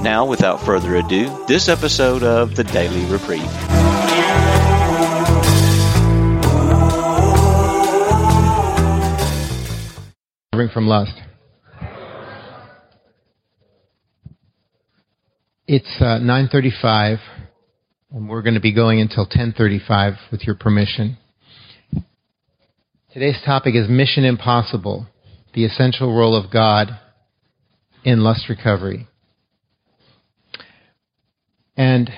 Now, without further ado, this episode of the Daily Reprieve. From lust. It's uh, 9:35, and we're going to be going until 10:35 with your permission. Today's topic is Mission Impossible: The Essential Role of God in Lust Recovery. And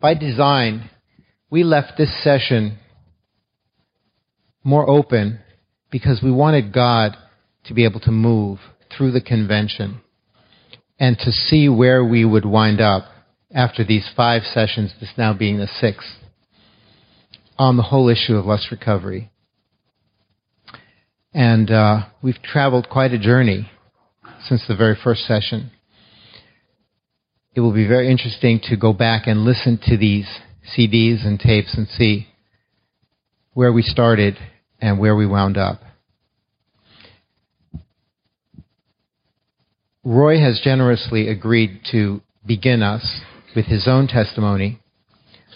by design, we left this session more open because we wanted God to be able to move through the convention and to see where we would wind up after these five sessions, this now being the sixth, on the whole issue of lust recovery. And uh, we've traveled quite a journey since the very first session it will be very interesting to go back and listen to these CDs and tapes and see where we started and where we wound up. Roy has generously agreed to begin us with his own testimony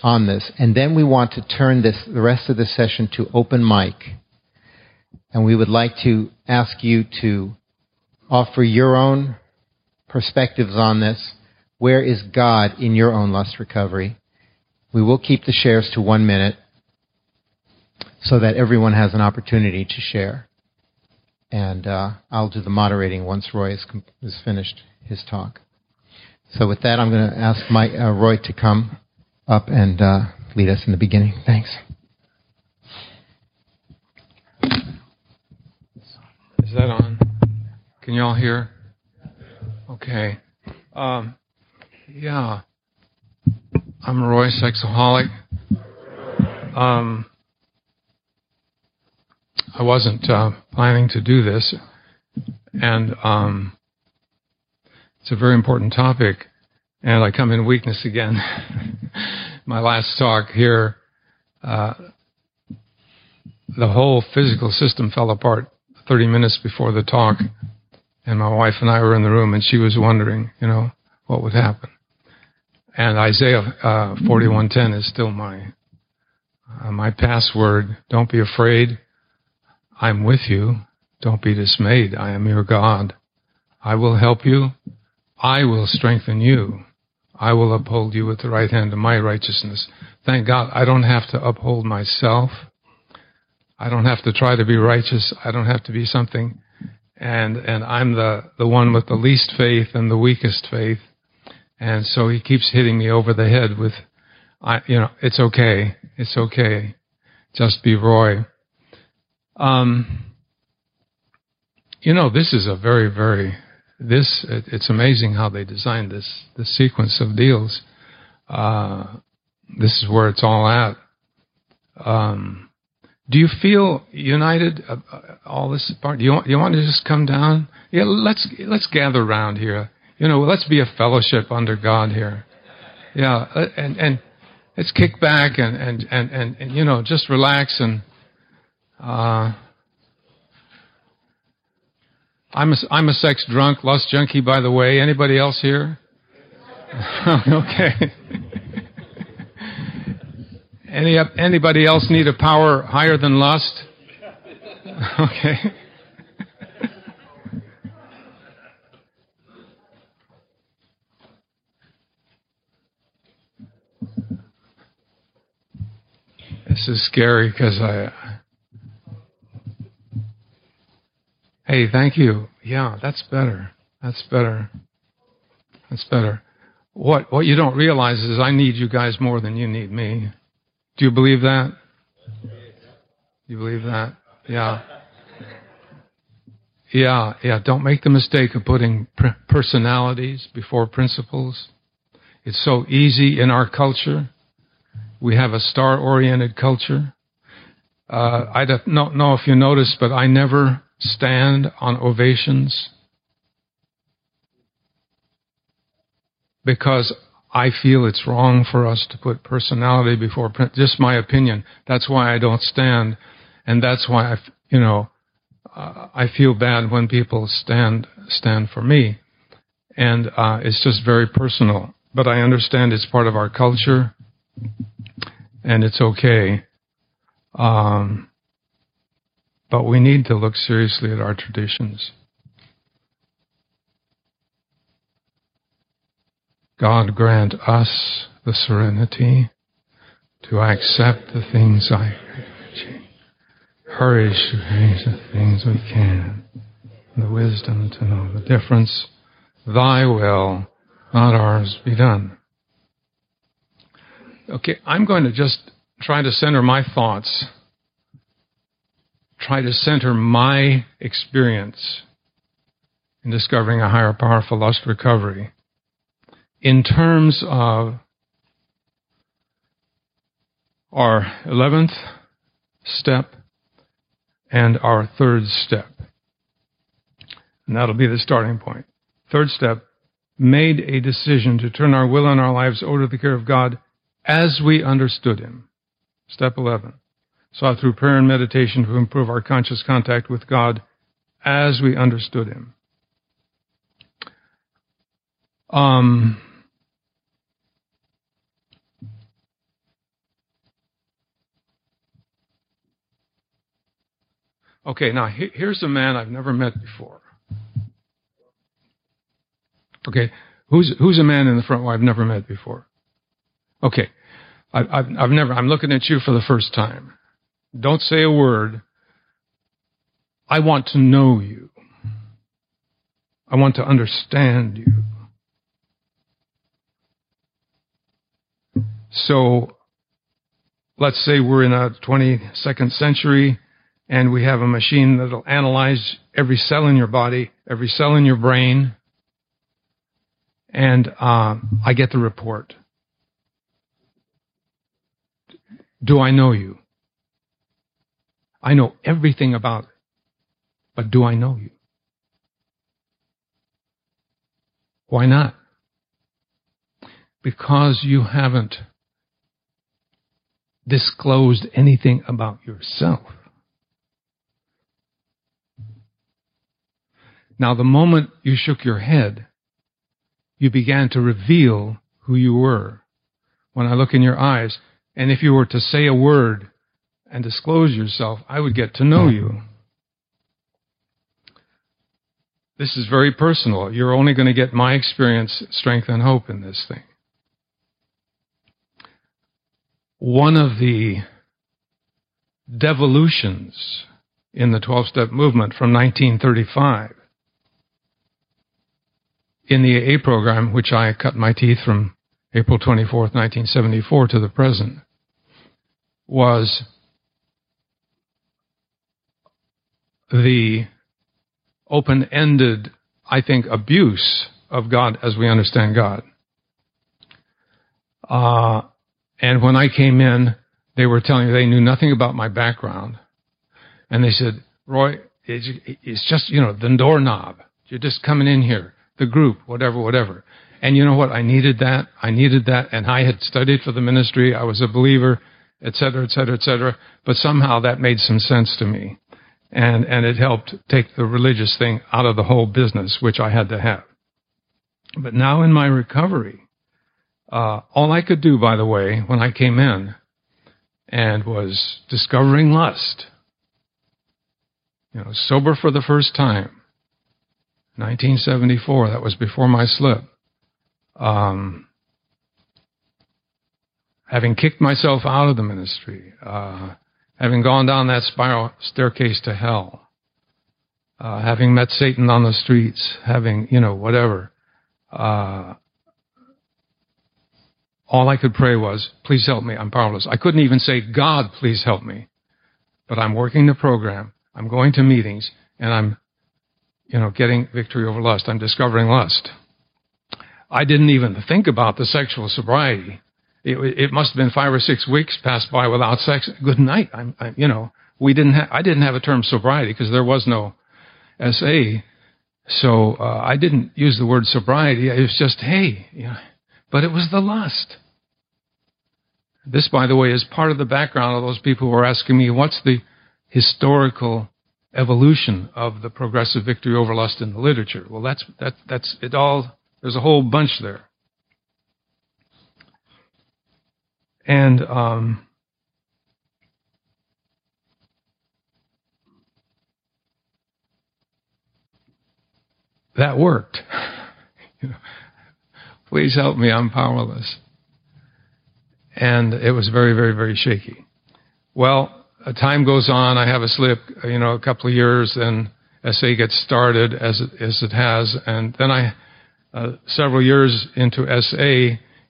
on this, and then we want to turn this the rest of the session to open mic. And we would like to ask you to offer your own perspectives on this where is God in your own lust recovery? We will keep the shares to one minute so that everyone has an opportunity to share. And uh, I'll do the moderating once Roy is, finished his talk. So with that, I'm going to ask Mike, uh, Roy to come up and uh, lead us in the beginning. Thanks. Is that on? Can you all hear? Okay. Um, yeah. I'm Roy, sexaholic. Um, I wasn't uh, planning to do this, and um, it's a very important topic. And I come in weakness again. My last talk here, uh, the whole physical system fell apart 30 minutes before the talk, and my wife and I were in the room, and she was wondering, you know, what would happen. And Isaiah uh, 41:10 is still my uh, my password. Don't be afraid. I'm with you. Don't be dismayed. I am your God. I will help you. I will strengthen you. I will uphold you with the right hand of my righteousness. Thank God I don't have to uphold myself. I don't have to try to be righteous. I don't have to be something. And, and I'm the, the one with the least faith and the weakest faith. And so he keeps hitting me over the head with, I, you know, it's okay. It's okay. Just be Roy. Um, you know, this is a very, very, this, it, it's amazing how they designed this, this sequence of deals. Uh, this is where it's all at. Um, do you feel united? Uh, uh all this part. Do you want, you want to just come down? Yeah, let's let's gather around here you know, let's be a fellowship under God here. Yeah, uh, and and let's kick back and and and and, and you know just relax and. Uh, I'm a, I'm a sex drunk, lust junkie, by the way. Anybody else here? okay. Any anybody else need a power higher than lust? okay. This is scary because I. Hey, thank you. Yeah, that's better. That's better. That's better. What what you don't realize is I need you guys more than you need me. Do you believe that? You believe that? Yeah. Yeah, yeah. Don't make the mistake of putting personalities before principles. It's so easy in our culture. We have a star oriented culture. Uh, I don't know if you noticed, but I never stand on ovations because I feel it's wrong for us to put personality before print. Just my opinion. That's why I don't stand, and that's why I, you know, uh, I feel bad when people stand stand for me, and uh, it's just very personal. But I understand it's part of our culture, and it's okay. Um, but we need to look seriously at our traditions. God grant us the serenity to accept the things I courage to change the things we can, the wisdom to know the difference. Thy will, not ours, be done. Okay, I'm going to just try to center my thoughts, try to center my experience in discovering a higher power for lust recovery in terms of our 11th step and our third step. And that'll be the starting point. Third step, made a decision to turn our will and our lives over to the care of God as we understood Him. Step 11, sought through prayer and meditation to improve our conscious contact with God as we understood Him. Um, Okay, now here's a man I've never met before. Okay, who's who's a man in the front row I've never met before? Okay, I, I've I've never. I'm looking at you for the first time. Don't say a word. I want to know you. I want to understand you. So let's say we're in a 22nd century and we have a machine that'll analyze every cell in your body, every cell in your brain, and uh, I get the report. Do I know you? I know everything about it, but do I know you? Why not? Because you haven't disclosed anything about yourself. Now, the moment you shook your head, you began to reveal who you were. When I look in your eyes, and if you were to say a word and disclose yourself, I would get to know you. This is very personal. You're only going to get my experience, strength, and hope in this thing. One of the devolutions in the 12 step movement from 1935 in the AA program, which I cut my teeth from April 24th, 1974 to the present, was the open ended, I think, abuse of God as we understand God. Uh, and when I came in, they were telling me they knew nothing about my background. And they said, Roy, it's, it's just, you know, the doorknob. You're just coming in here the group, whatever, whatever. And you know what? I needed that. I needed that. And I had studied for the ministry. I was a believer, et cetera, et cetera, et cetera. But somehow that made some sense to me. And, and it helped take the religious thing out of the whole business, which I had to have. But now in my recovery, uh, all I could do, by the way, when I came in and was discovering lust, you know, sober for the first time, 1974. That was before my slip. Um, having kicked myself out of the ministry, uh, having gone down that spiral staircase to hell, uh, having met Satan on the streets, having, you know, whatever. Uh, all I could pray was, please help me, I'm powerless. I couldn't even say, God, please help me. But I'm working the program, I'm going to meetings, and I'm you know, getting victory over lust. I'm discovering lust. I didn't even think about the sexual sobriety. It, it must have been five or six weeks passed by without sex. Good night. I'm, I'm you know, we didn't. Ha- I didn't have a term sobriety because there was no SA. So uh, I didn't use the word sobriety. It was just hey, you know, but it was the lust. This, by the way, is part of the background of those people who are asking me, what's the historical evolution of the progressive victory over lust in the literature? Well, that's that, that's it. All there's a whole bunch there, and um, that worked. Please help me. I'm powerless and it was very, very, very shaky. Well, time goes on. I have a slip, you know, a couple of years, and SA gets started as it, as it has, and then I, uh, several years into SA,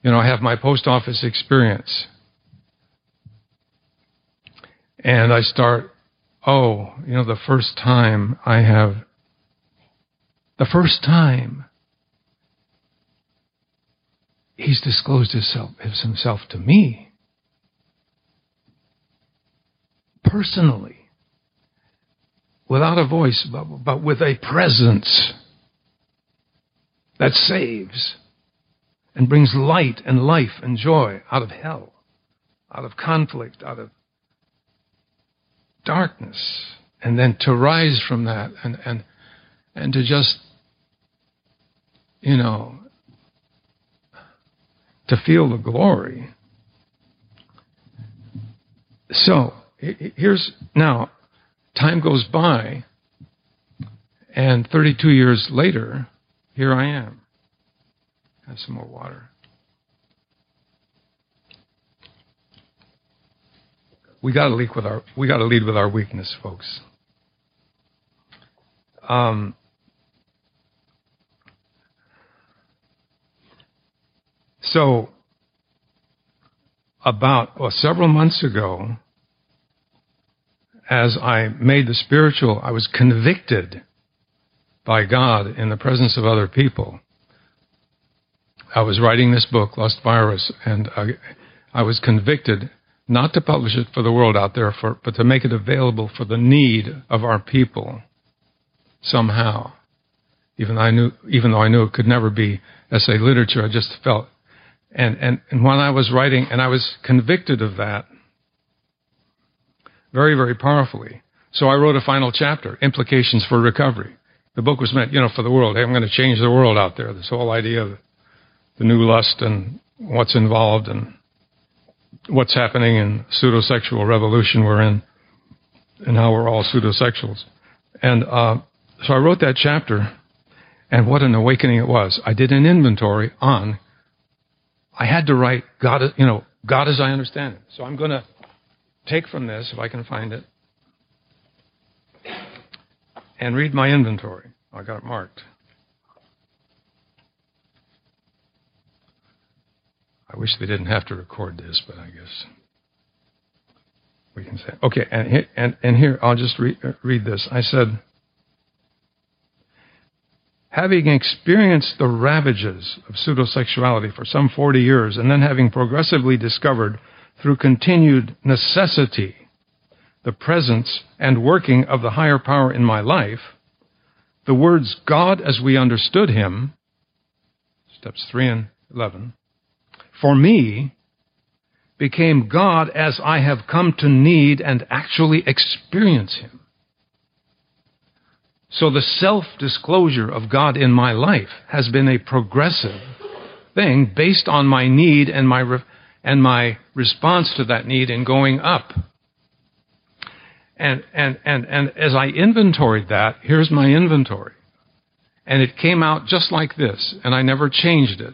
you know, I have my post office experience, and I start, oh, you know, the first time I have, the first time He's disclosed himself, himself to me. Personally, without a voice, but, but with a presence that saves and brings light and life and joy out of hell, out of conflict, out of darkness, and then to rise from that and and and to just you know to feel the glory. So, here's now, time goes by, and 32 years later, here I am. Have some more water. We got to lead with our we got to lead with our weakness, folks. Um, So, about well, several months ago, as I made the spiritual, I was convicted by God in the presence of other people. I was writing this book, Lust Virus, and I, I was convicted not to publish it for the world out there, for, but to make it available for the need of our people somehow. Even though I knew, even though I knew it could never be SA literature, I just felt and, and, and when I was writing, and I was convicted of that very, very powerfully. So I wrote a final chapter, Implications for Recovery. The book was meant, you know, for the world. Hey, I'm going to change the world out there. This whole idea of the new lust and what's involved and what's happening in pseudo-sexual revolution we're in and how we're all pseudo-sexuals. And uh, so I wrote that chapter, and what an awakening it was. I did an inventory on I had to write God, you know, God as I understand it. So I'm going to take from this, if I can find it, and read my inventory. I got it marked. I wish they didn't have to record this, but I guess we can say. Okay, and here, and, and here I'll just re- uh, read this. I said having experienced the ravages of pseudosexuality for some 40 years, and then having progressively discovered through continued necessity the presence and working of the higher power in my life, the words God as we understood him, steps 3 and 11, for me became God as I have come to need and actually experience him. So the self disclosure of God in my life has been a progressive thing based on my need and my, re- and my response to that need in going up. And, and, and, and as I inventoried that, here's my inventory. And it came out just like this, and I never changed it.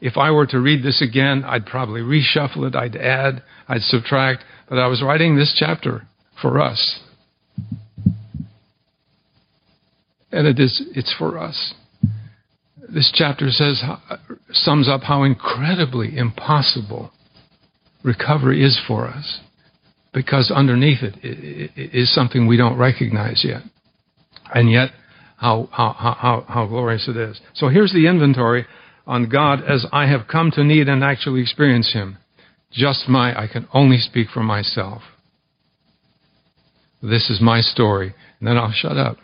If I were to read this again, I'd probably reshuffle it, I'd add, I'd subtract, but I was writing this chapter for us. and it is it's for us. This chapter says sums up how incredibly impossible recovery is for us, because underneath it is something we don't recognize yet, and yet how how how how glorious it is. So here's the inventory on God as I have come to need and actually experience Him. Just my, I can only speak for myself. This is my story. And then I'll shut up.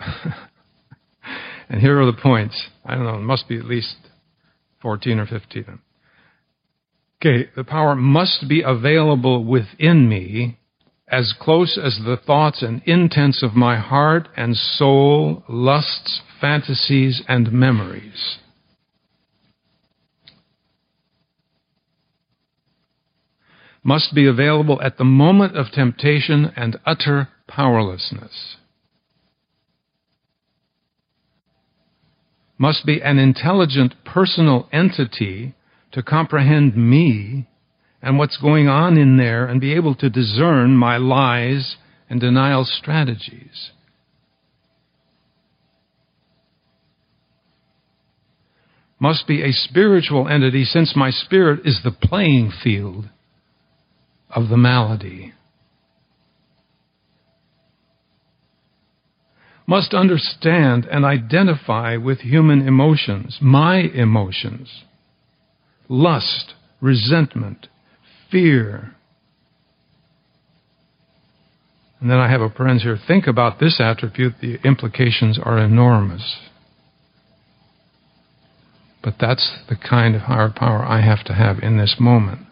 and here are the points. I don't know, it must be at least 14 or 15. Okay, the power must be available within me as close as the thoughts and intents of my heart and soul, lusts, fantasies, and memories. Must be available at the moment of temptation and utter powerlessness. Must be an intelligent personal entity to comprehend me and what's going on in there and be able to discern my lies and denial strategies. Must be a spiritual entity since my spirit is the playing field of the malady. Must understand and identify with human emotions, my emotions, lust, resentment, fear. And then I have a parens here. Think about this attribute. The implications are enormous. But that's the kind of higher power I have to have in this moment.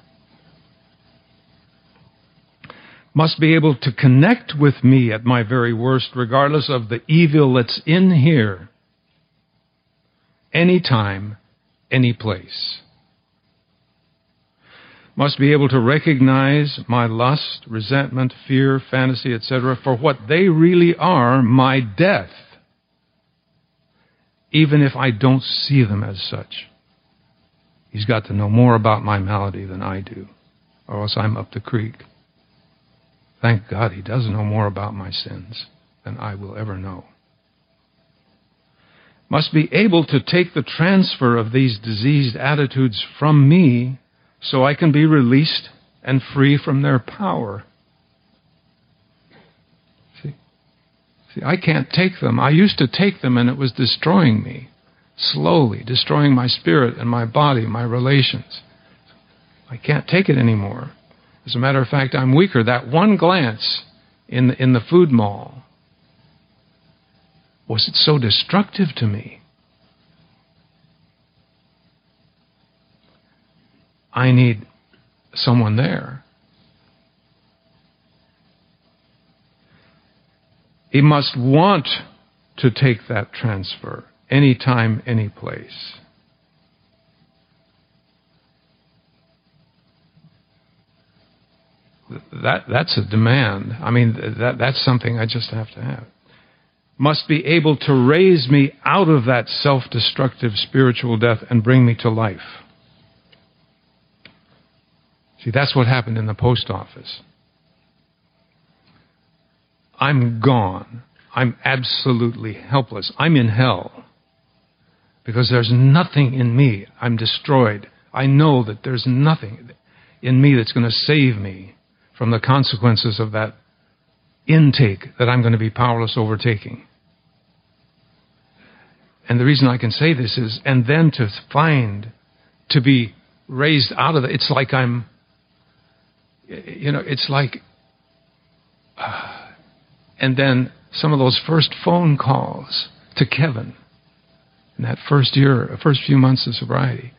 Must be able to connect with me at my very worst, regardless of the evil that's in here, anytime, any place must be able to recognize my lust, resentment, fear, fantasy, etc., for what they really are my death, even if I don't see them as such. He's got to know more about my malady than I do, or else I'm up the creek. Thank God he does know more about my sins than I will ever know. Must be able to take the transfer of these diseased attitudes from me so I can be released and free from their power. See, see, I can't take them. I used to take them and it was destroying me, slowly destroying my spirit and my body, my relations. I can't take it anymore. As a matter of fact, I'm weaker. That one glance in the, in the food mall was it so destructive to me? I need someone there. He must want to take that transfer anytime, any place. That, that's a demand. I mean, that, that's something I just have to have. Must be able to raise me out of that self destructive spiritual death and bring me to life. See, that's what happened in the post office. I'm gone. I'm absolutely helpless. I'm in hell because there's nothing in me. I'm destroyed. I know that there's nothing in me that's going to save me from the consequences of that intake that I'm going to be powerless overtaking. And the reason I can say this is, and then to find, to be raised out of it, it's like I'm you know, it's like, uh, and then some of those first phone calls to Kevin in that first year, first few months of sobriety.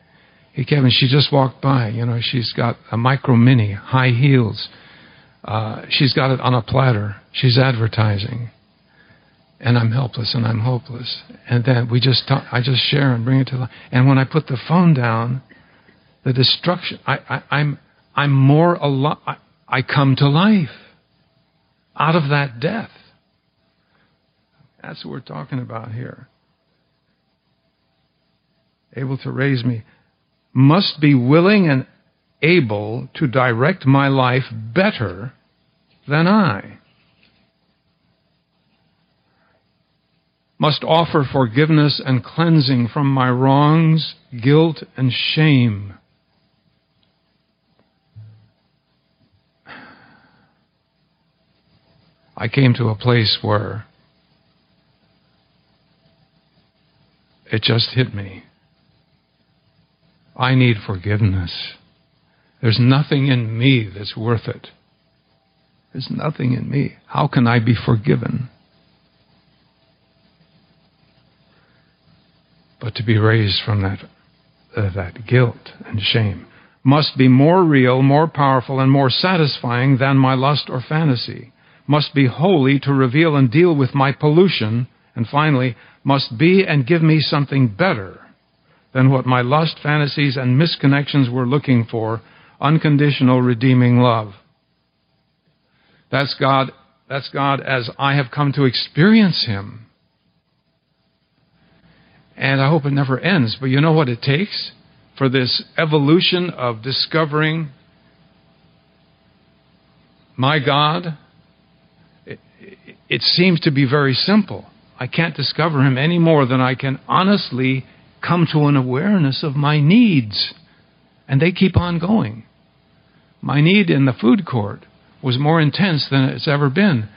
Hey, Kevin, she just walked by. You know, she's got a micro mini, high heels. Uh, she's got it on a platter. She's advertising. And I'm helpless and I'm hopeless. And then we just talk, I just share and bring it to life. And when I put the phone down, the destruction, I, I, I'm, I'm more alive. I come to life out of that death. That's what we're talking about here. Able to raise me. Must be willing and able to direct my life better than I. Must offer forgiveness and cleansing from my wrongs, guilt, and shame. I came to a place where it just hit me. I need forgiveness. There's nothing in me that's worth it. There's nothing in me. How can I be forgiven? But to be raised from that, uh, that guilt and shame must be more real, more powerful, and more satisfying than my lust or fantasy. Must be holy to reveal and deal with my pollution. And finally, must be and give me something better than what my lust, fantasies, and misconnections were looking for unconditional, redeeming love. That's God, that's God as I have come to experience Him. And I hope it never ends. But you know what it takes for this evolution of discovering my God? It, seems to be very simple. I can't discover Him any more than I can honestly come to an awareness of my needs. And they keep on going. My need in the food court was more intense than it's ever been.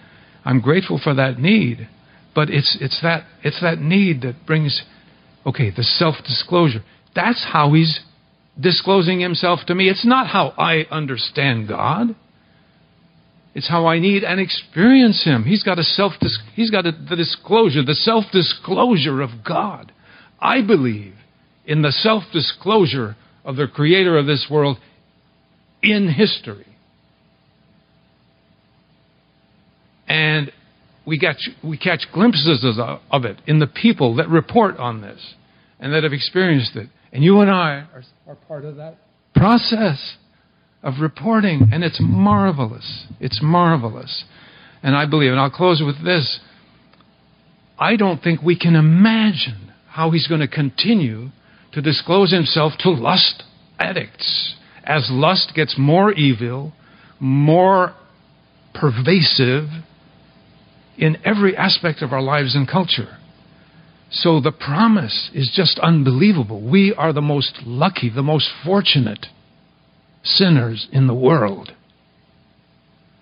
I'm grateful for that need, but it's, it's, that, it's that need that brings, okay, the self disclosure. That's how he's disclosing himself to me. It's not how I understand God. It's how I need and experience Him. He's got a self. He's got a, the disclosure, the self disclosure of God. I believe in the self disclosure of the Creator of this world in history. And we, get, we catch glimpses of it in the people that report on this and that have experienced it. And you and I are, are part of that process of reporting, and it's marvelous. It's marvelous. And I believe, and I'll close with this I don't think we can imagine how he's going to continue to disclose himself to lust addicts as lust gets more evil, more pervasive in every aspect of our lives and culture. So the promise is just unbelievable. We are the most lucky, the most fortunate sinners in the world.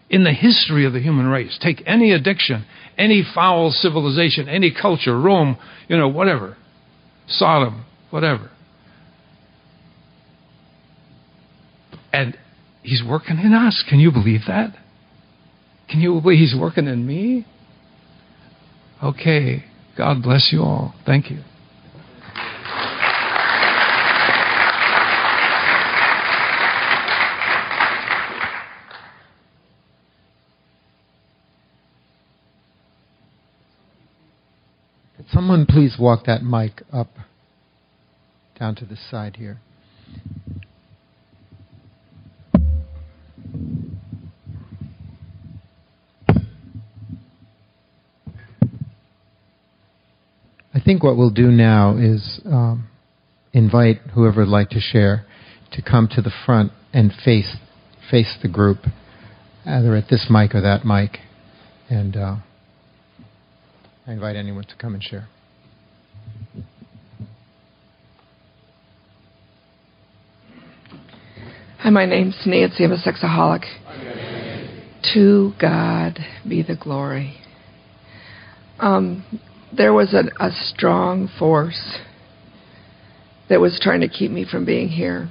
In the history of the human race, take any addiction, any foul civilization, any culture, Rome, you know, whatever, Sodom, whatever. And He's working in us. Can you believe that? Can you believe He's working in me? Okay. God bless you all. Thank you. Someone please walk that mic up down to the side here? I think what we'll do now is um, invite whoever would like to share to come to the front and face face the group, either at this mic or that mic, and uh, I invite anyone to come and share. Hi, my name's Nancy. I'm a sexaholic. To God be the glory. Um, there was a, a strong force that was trying to keep me from being here.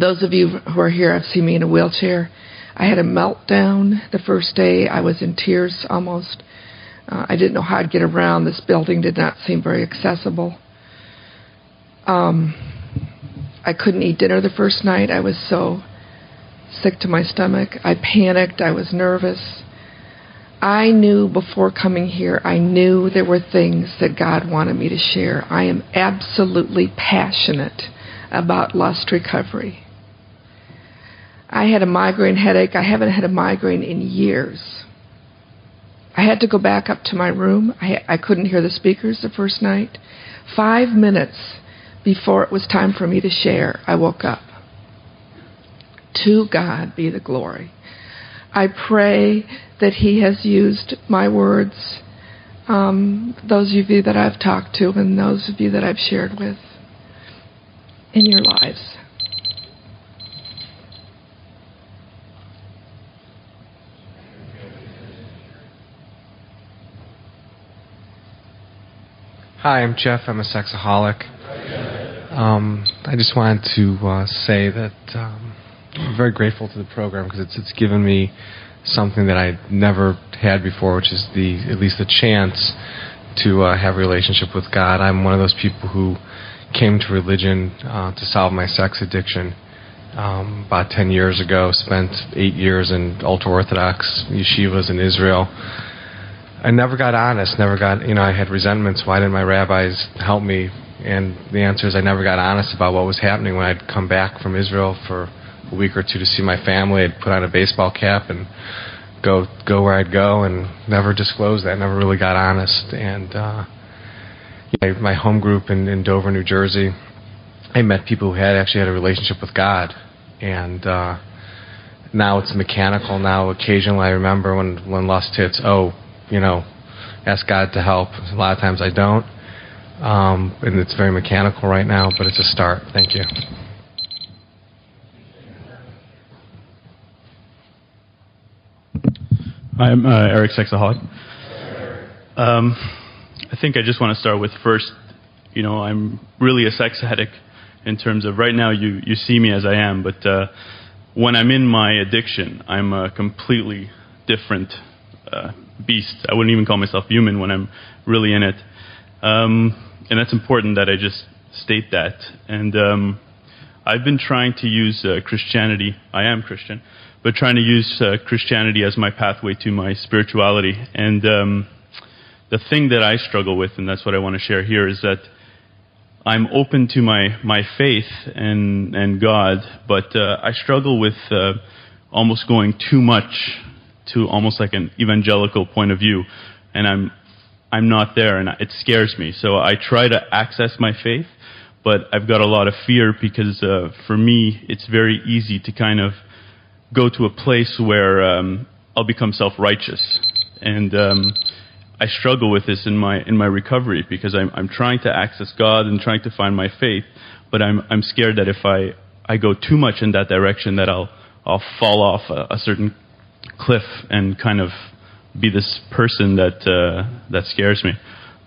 Those of you who are here have seen me in a wheelchair. I had a meltdown the first day. I was in tears almost. Uh, I didn't know how I'd get around. This building did not seem very accessible. Um, I couldn't eat dinner the first night. I was so sick to my stomach. I panicked. I was nervous. I knew before coming here, I knew there were things that God wanted me to share. I am absolutely passionate about lust recovery. I had a migraine headache. I haven't had a migraine in years. I had to go back up to my room. I, I couldn't hear the speakers the first night. Five minutes before it was time for me to share, I woke up. To God be the glory. I pray that He has used my words, um, those of you that I've talked to and those of you that I've shared with, in your lives. Hi, I'm Jeff. I'm a sexaholic. Um, I just wanted to uh, say that um, I'm very grateful to the program because it's it's given me something that I never had before, which is the at least the chance to uh, have a relationship with God. I'm one of those people who came to religion uh, to solve my sex addiction. Um, about 10 years ago, spent eight years in ultra Orthodox yeshivas in Israel. I never got honest, never got, you know, I had resentments. Why didn't my rabbis help me? And the answer is I never got honest about what was happening when I'd come back from Israel for a week or two to see my family. I'd put on a baseball cap and go go where I'd go, and never disclosed that. Never really got honest. And uh, you know, my home group in, in Dover, New Jersey, I met people who had actually had a relationship with God, and uh, now it's mechanical. Now occasionally I remember when when lust hits. Oh, you know, ask God to help. A lot of times I don't. Um, and it's very mechanical right now, but it's a start. Thank you. I'm uh, Eric Sexaholic. Um, I think I just want to start with first, you know, I'm really a sex addict in terms of right now you, you see me as I am, but uh, when I'm in my addiction, I'm a completely different uh, beast. I wouldn't even call myself human when I'm really in it. Um, and that's important that I just state that. And um, I've been trying to use uh, Christianity, I am Christian, but trying to use uh, Christianity as my pathway to my spirituality. And um, the thing that I struggle with, and that's what I want to share here, is that I'm open to my, my faith and, and God, but uh, I struggle with uh, almost going too much to almost like an evangelical point of view. And I'm, I'm not there, and it scares me. So I try to access my faith, but I've got a lot of fear because uh, for me, it's very easy to kind of go to a place where um, I'll become self-righteous, and um, I struggle with this in my in my recovery because I'm I'm trying to access God and trying to find my faith, but I'm I'm scared that if I I go too much in that direction, that I'll I'll fall off a, a certain cliff and kind of be this person that uh, that scares me.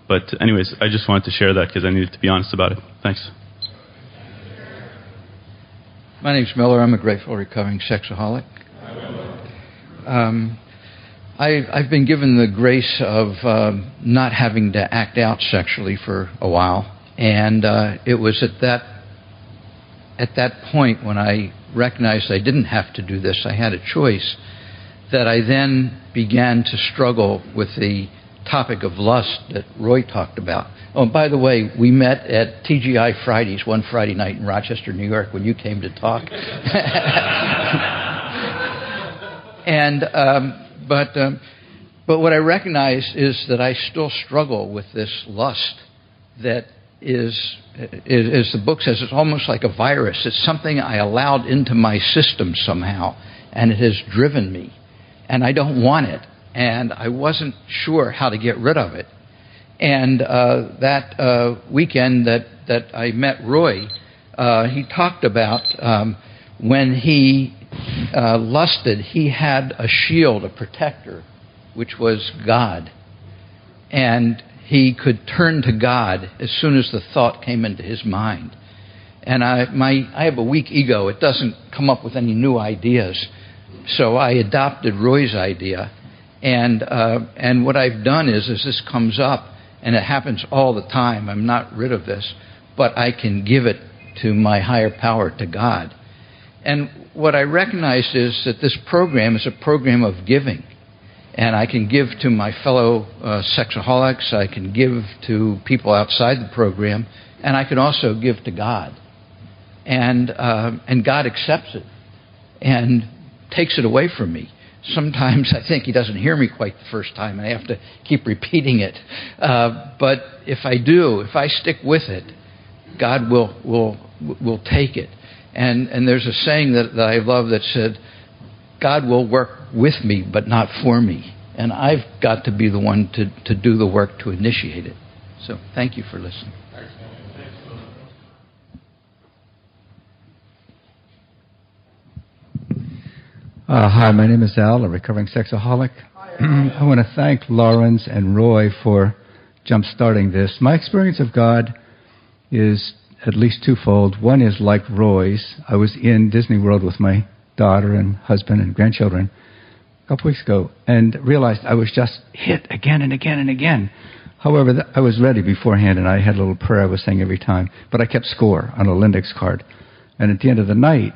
But anyways, I just wanted to share that because I needed to be honest about it. Thanks. My name's Miller. I'm a grateful recovering sexaholic. Um, I, I've been given the grace of uh, not having to act out sexually for a while, and uh, it was at that at that point when I recognized I didn't have to do this. I had a choice that I then began to struggle with the topic of lust that Roy talked about. Oh, and by the way, we met at TGI Fridays one Friday night in Rochester, New York, when you came to talk. and um, but um, but what I recognize is that I still struggle with this lust that is, as the book says, it's almost like a virus. It's something I allowed into my system somehow, and it has driven me, and I don't want it, and I wasn't sure how to get rid of it. And uh, that uh, weekend that, that I met Roy, uh, he talked about um, when he uh, lusted, he had a shield, a protector, which was God. And he could turn to God as soon as the thought came into his mind. And I, my, I have a weak ego. It doesn't come up with any new ideas. So I adopted Roy's idea. And, uh, and what I've done is, as this comes up, and it happens all the time. I'm not rid of this, but I can give it to my higher power, to God. And what I recognize is that this program is a program of giving. And I can give to my fellow uh, sexaholics, I can give to people outside the program, and I can also give to God. And, uh, and God accepts it and takes it away from me sometimes I think he doesn't hear me quite the first time, and I have to keep repeating it. Uh, but if I do, if I stick with it, God will will will take it. And and there's a saying that, that I love that said, God will work with me, but not for me. And I've got to be the one to, to do the work to initiate it. So thank you for listening. Uh, hi, my name is Al, a recovering sexaholic. I want to thank Lawrence and Roy for jump starting this. My experience of God is at least twofold. One is like Roy's. I was in Disney World with my daughter and husband and grandchildren a couple weeks ago and realized I was just hit again and again and again. However, th- I was ready beforehand and I had a little prayer I was saying every time, but I kept score on a Lindex card. And at the end of the night,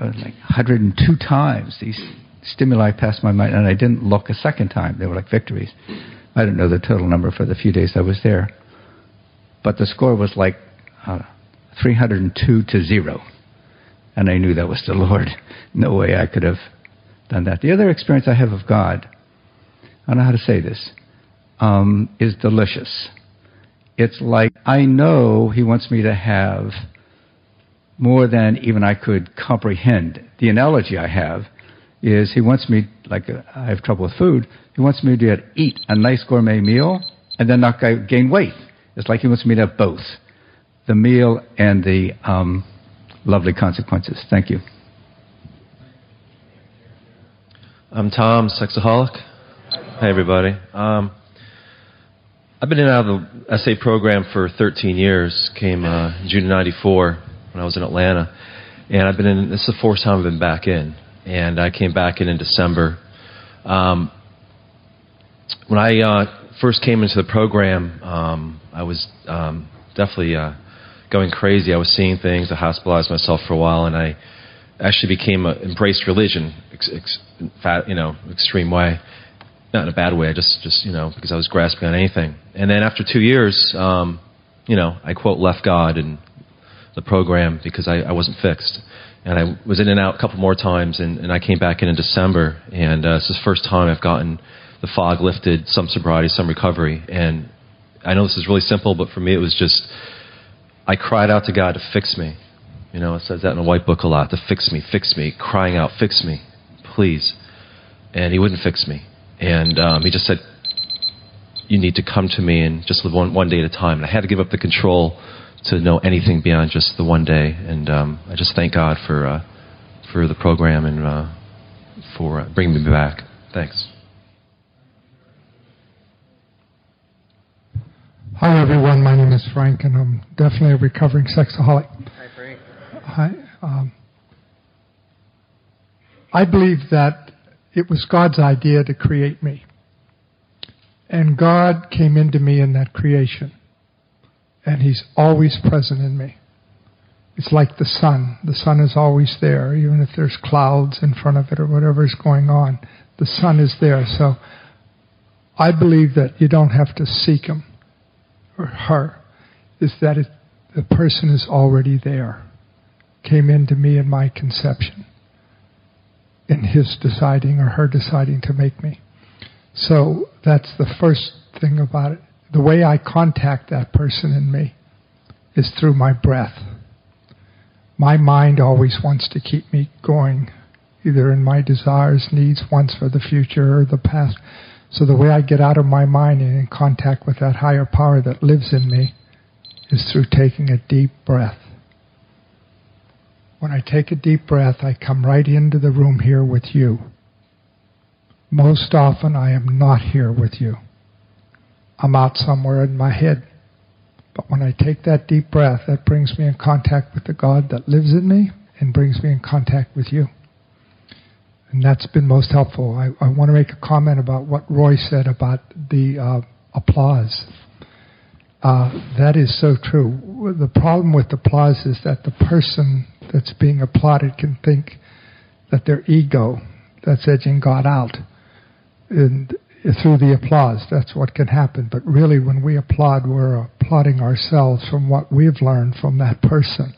like 102 times these stimuli passed my mind, and I didn't look a second time. They were like victories. I don't know the total number for the few days I was there, but the score was like uh, 302 to zero, and I knew that was the Lord. No way I could have done that. The other experience I have of God, I don't know how to say this, um, is delicious. It's like I know He wants me to have more than even I could comprehend. The analogy I have is he wants me, like uh, I have trouble with food, he wants me to eat a nice gourmet meal and then not gain weight. It's like he wants me to have both the meal and the um, lovely consequences. Thank you. I'm Tom, sexaholic. Hey, everybody. Um, I've been in and out of the SA program for 13 years. Came uh, June '94 when I was in Atlanta, and I've been in. This is the fourth time I've been back in and I came back in in December. Um, when I uh, first came into the program, um, I was um, definitely uh, going crazy. I was seeing things. I hospitalized myself for a while, and I actually became a, embraced religion, ex, ex, fat, you know, extreme way. Not in a bad way. I just, just you know, because I was grasping on anything. And then after two years, um, you know, I quote left God and the program because I, I wasn't fixed and I was in and out a couple more times, and, and I came back in in December, and uh, this is the first time I've gotten the fog lifted, some sobriety, some recovery, and I know this is really simple, but for me it was just I cried out to God to fix me. You know, it says that in the white book a lot to fix me, fix me, crying out, fix me, please. And He wouldn't fix me, and um, He just said, "You need to come to me and just live one one day at a time." And I had to give up the control to know anything beyond just the one day. And um, I just thank God for uh, for the program and uh, for uh, bringing me back. Thanks. Hi everyone, my name is Frank, and I'm definitely a recovering sexaholic. Hi Frank. Hi. Um, I believe that it was God's idea to create me, and God came into me in that creation and He's always present in me. It's like the sun. The sun is always there, even if there's clouds in front of it or whatever is going on. The sun is there. So I believe that you don't have to seek Him or her. Is that it, the person is already there. Came into me in my conception, in His deciding or her deciding to make me. So that's the first thing about it the way I contact that person in me is through my breath. My mind always wants to keep me going, either in my desires, needs, wants for the future or the past. So the way I get out of my mind and in contact with that higher power that lives in me is through taking a deep breath. When I take a deep breath, I come right into the room here with you. Most often, I am not here with you. I'm out somewhere in my head. But when I take that deep breath, that brings me in contact with the God that lives in me and brings me in contact with you. And that's been most helpful. I, I want to make a comment about what Roy said about the uh, applause. Uh, that is so true. The problem with applause is that the person that's being applauded can think that their ego that's edging God out. And through the applause. That's what can happen. But really, when we applaud, we're applauding ourselves from what we've learned from that person.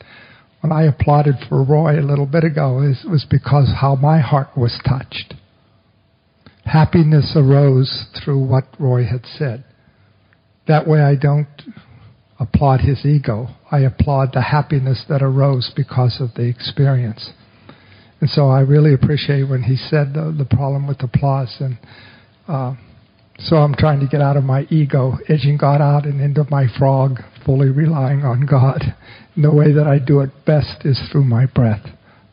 When I applauded for Roy a little bit ago, it was because how my heart was touched. Happiness arose through what Roy had said. That way, I don't applaud his ego. I applaud the happiness that arose because of the experience. And so I really appreciate when he said the, the problem with applause and uh, so I'm trying to get out of my ego, edging God out and into my frog, fully relying on God. And the way that I do it best is through my breath.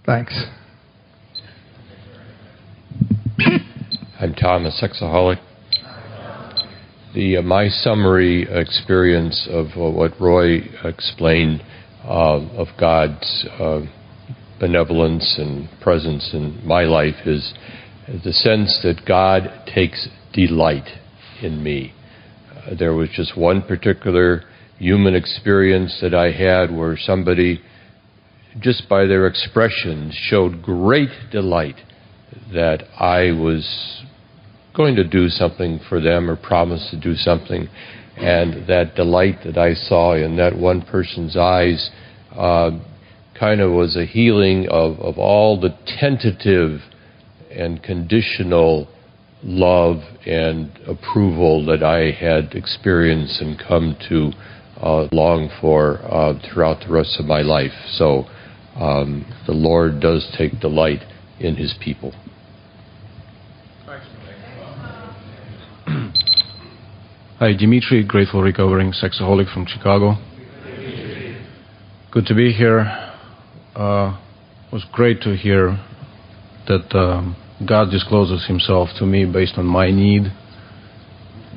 Thanks. I'm Tom, a sexaholic. The uh, my summary experience of uh, what Roy explained uh, of God's uh, benevolence and presence in my life is the sense that God takes delight in me. Uh, there was just one particular human experience that I had where somebody, just by their expressions, showed great delight that I was going to do something for them or promised to do something. And that delight that I saw in that one person's eyes uh, kind of was a healing of, of all the tentative and conditional love and approval that I had experienced and come to uh, long for uh, throughout the rest of my life. So um, the Lord does take delight in His people. Hi, Dimitri, grateful recovering sexaholic from Chicago. Good to be here. Uh, it was great to hear that um, God discloses Himself to me based on my need.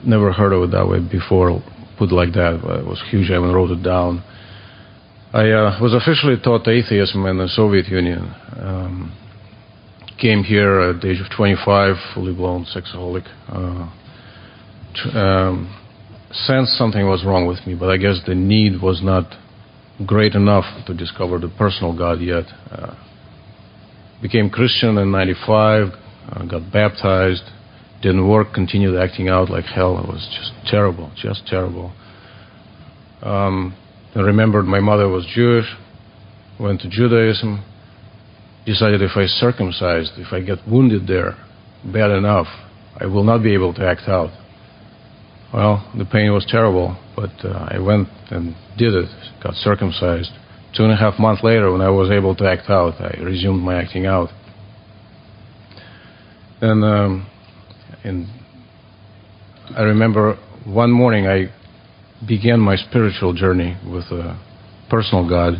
Never heard of it that way before, put like that. It was huge. I even wrote it down. I uh, was officially taught atheism in the Soviet Union. Um, came here at the age of 25, fully blown sexaholic. Uh, um, sensed something was wrong with me, but I guess the need was not great enough to discover the personal God yet. Uh, became Christian in 95, uh, got baptized, didn't work, continued acting out like hell. It was just terrible, just terrible. Um, I remembered my mother was Jewish, went to Judaism, decided if I circumcised, if I get wounded there bad enough, I will not be able to act out. Well, the pain was terrible, but uh, I went and did it, got circumcised. Two and a half months later, when I was able to act out, I resumed my acting out. And, um, and I remember one morning I began my spiritual journey with a personal God,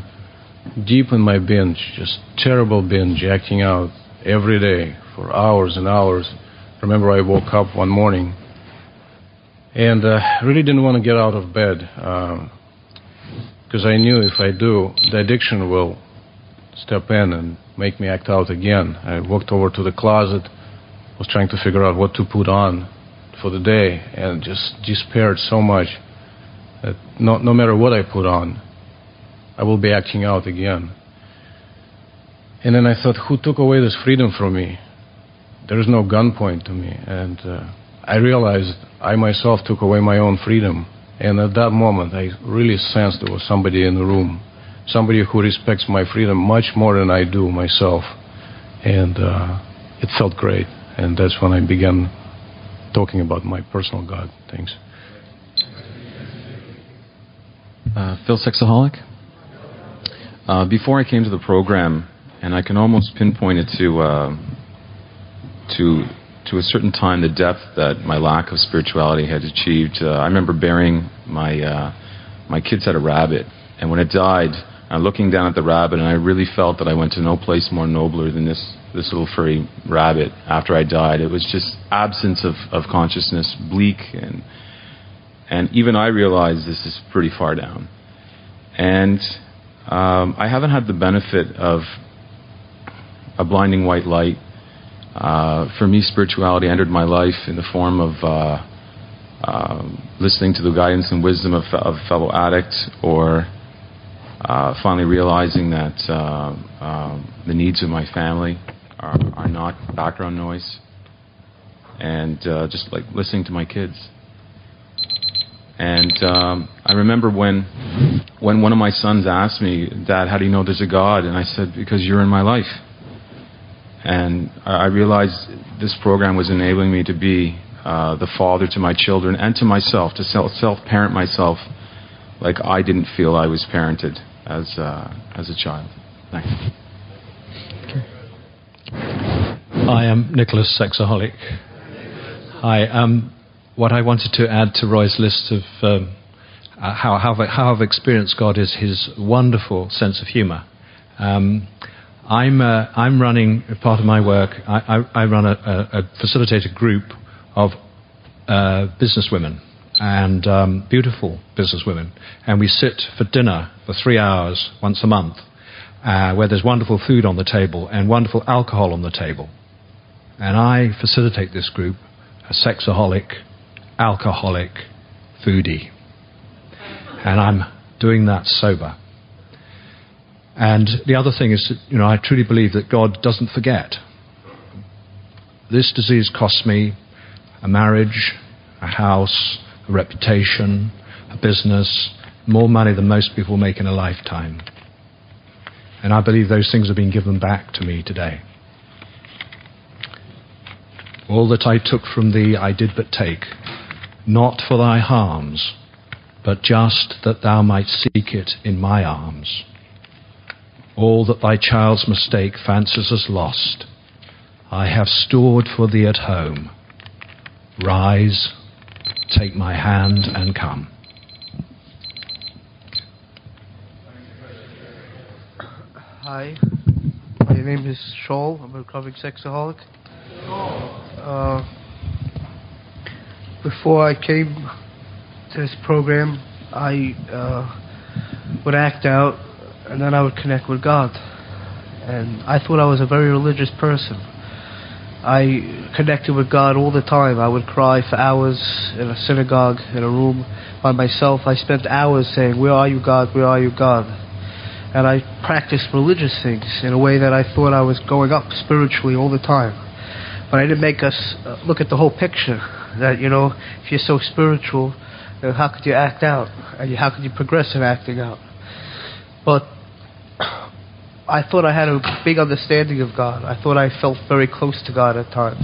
deep in my binge, just terrible binge, acting out every day for hours and hours. Remember I woke up one morning and uh, really didn't want to get out of bed because I knew if I do, the addiction will step in and make me act out again. I walked over to the closet, was trying to figure out what to put on for the day, and just despaired so much that no, no matter what I put on, I will be acting out again. And then I thought, who took away this freedom from me? There is no gunpoint to me, and uh, I realized I myself took away my own freedom. And at that moment, I really sensed there was somebody in the room, somebody who respects my freedom much more than I do myself. And uh, it felt great. And that's when I began talking about my personal God. Thanks. Uh, Phil Sexaholic. Uh, before I came to the program, and I can almost pinpoint it to uh, to to a certain time the depth that my lack of spirituality had achieved. Uh, I remember burying my uh, my kids had a rabbit, and when it died, I'm looking down at the rabbit, and I really felt that I went to no place more nobler than this this little furry rabbit. After I died, it was just absence of, of consciousness, bleak, and and even I realized this is pretty far down. And um, I haven't had the benefit of a blinding white light uh, for me, spirituality entered my life in the form of uh, uh, listening to the guidance and wisdom of, of fellow addicts, or uh, finally realizing that uh, um, the needs of my family are, are not background noise, and uh, just like listening to my kids. And um, I remember when when one of my sons asked me, "Dad, how do you know there's a God?" And I said, "Because you're in my life." And I realized this program was enabling me to be uh, the father to my children and to myself, to self parent myself like I didn't feel I was parented as, uh, as a child. Thanks. I am Nicholas Sexaholic. Hi. Um, what I wanted to add to Roy's list of um, how, how, how I've experienced God is his wonderful sense of humor. Um, I'm, uh, I'm running, part of my work, I, I, I run a, a, a, facilitated group of uh, businesswomen and um, beautiful businesswomen, and we sit for dinner for three hours once a month, uh, where there's wonderful food on the table and wonderful alcohol on the table. And I facilitate this group, a sexaholic, alcoholic, foodie. And I'm doing that sober. And the other thing is, that, you know, I truly believe that God doesn't forget. This disease cost me a marriage, a house, a reputation, a business, more money than most people make in a lifetime. And I believe those things have been given back to me today. All that I took from thee I did but take, not for thy harms, but just that thou might seek it in my arms. All that thy child's mistake fancies as lost, I have stored for thee at home. Rise, take my hand, and come. Hi, my name is Shaul. I'm a recovering sexaholic. Uh, before I came to this program, I uh, would act out and then I would connect with God. And I thought I was a very religious person. I connected with God all the time. I would cry for hours in a synagogue, in a room by myself. I spent hours saying, Where are you, God? Where are you, God? And I practiced religious things in a way that I thought I was going up spiritually all the time. But I didn't make us uh, look at the whole picture. That, you know, if you're so spiritual, then how could you act out? And how could you progress in acting out? But I thought I had a big understanding of God. I thought I felt very close to God at times.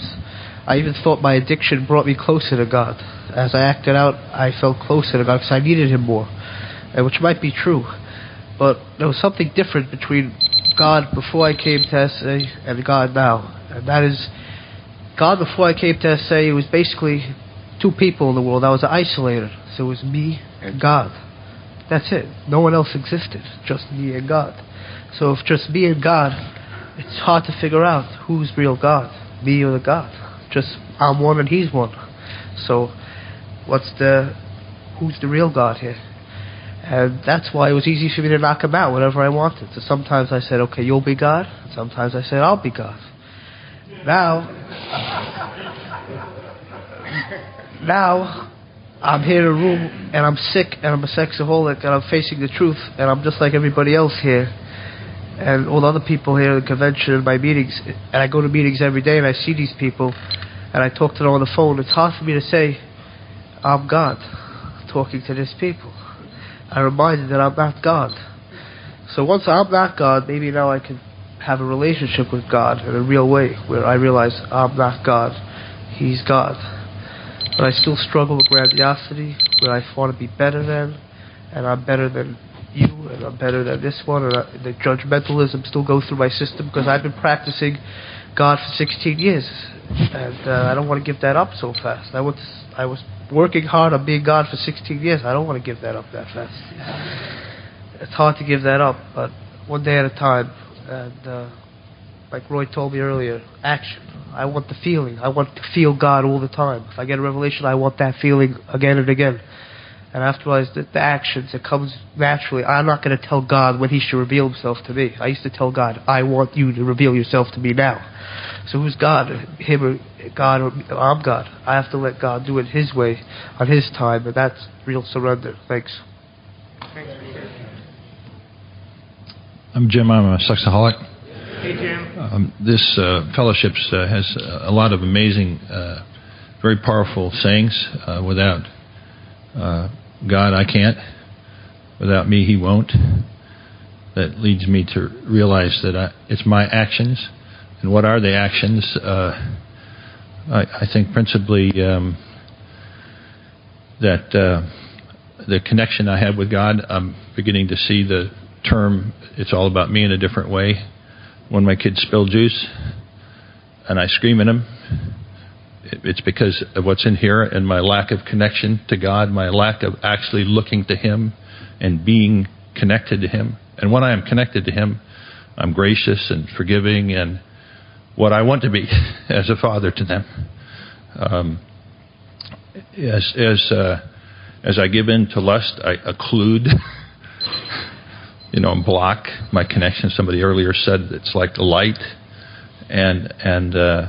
I even thought my addiction brought me closer to God. As I acted out, I felt closer to God because I needed Him more, uh, which might be true. But there was something different between God before I came to SA and God now. And that is, God before I came to SA, was basically two people in the world. I was isolated. So it was me and God. That's it. No one else existed. Just me and God. So if just me and God, it's hard to figure out who's real God, me or the God. Just I'm one and He's one. So what's the who's the real God here? And that's why it was easy for me to knock him out whenever I wanted. So sometimes I said, okay, you'll be God. Sometimes I said, I'll be God. Now, now, I'm here in a room and I'm sick and I'm a sexaholic and I'm facing the truth and I'm just like everybody else here and all the other people here at the convention and my meetings, and I go to meetings every day and I see these people, and I talk to them on the phone. It's hard for me to say, I'm God, talking to these people. I remind them that I'm not God. So once I'm not God, maybe now I can have a relationship with God in a real way, where I realize I'm not God, He's God. But I still struggle with grandiosity, where I want to be better than, and I'm better than you and I'm better than this one, or the judgmentalism still goes through my system because I've been practicing God for 16 years, and uh, I don't want to give that up so fast. I was I was working hard on being God for 16 years. I don't want to give that up that fast. It's hard to give that up, but one day at a time. And uh, like Roy told me earlier, action. I want the feeling. I want to feel God all the time. If I get a revelation, I want that feeling again and again. And after I realized that the actions, it comes naturally. I'm not going to tell God when He should reveal Himself to me. I used to tell God, I want you to reveal yourself to me now. So who's God? Him or God? Or I'm God. I have to let God do it His way, on His time, and that's real surrender. Thanks. I'm Jim. I'm a sexaholic. Hey, Jim. Um, this uh, fellowship uh, has a lot of amazing, uh, very powerful sayings. Uh, without uh, God, I can't. Without me, He won't. That leads me to realize that I, it's my actions. And what are the actions? Uh, I, I, think principally um, that uh, the connection I have with God, I'm beginning to see the term, it's all about me in a different way. When my kids spill juice and I scream at them, it's because of what's in here and my lack of connection to God, my lack of actually looking to Him and being connected to Him. And when I am connected to Him, I'm gracious and forgiving and what I want to be as a father to them. Um, as as uh, as I give in to lust, I occlude, you know, and block my connection. Somebody earlier said it's like the light, and and uh,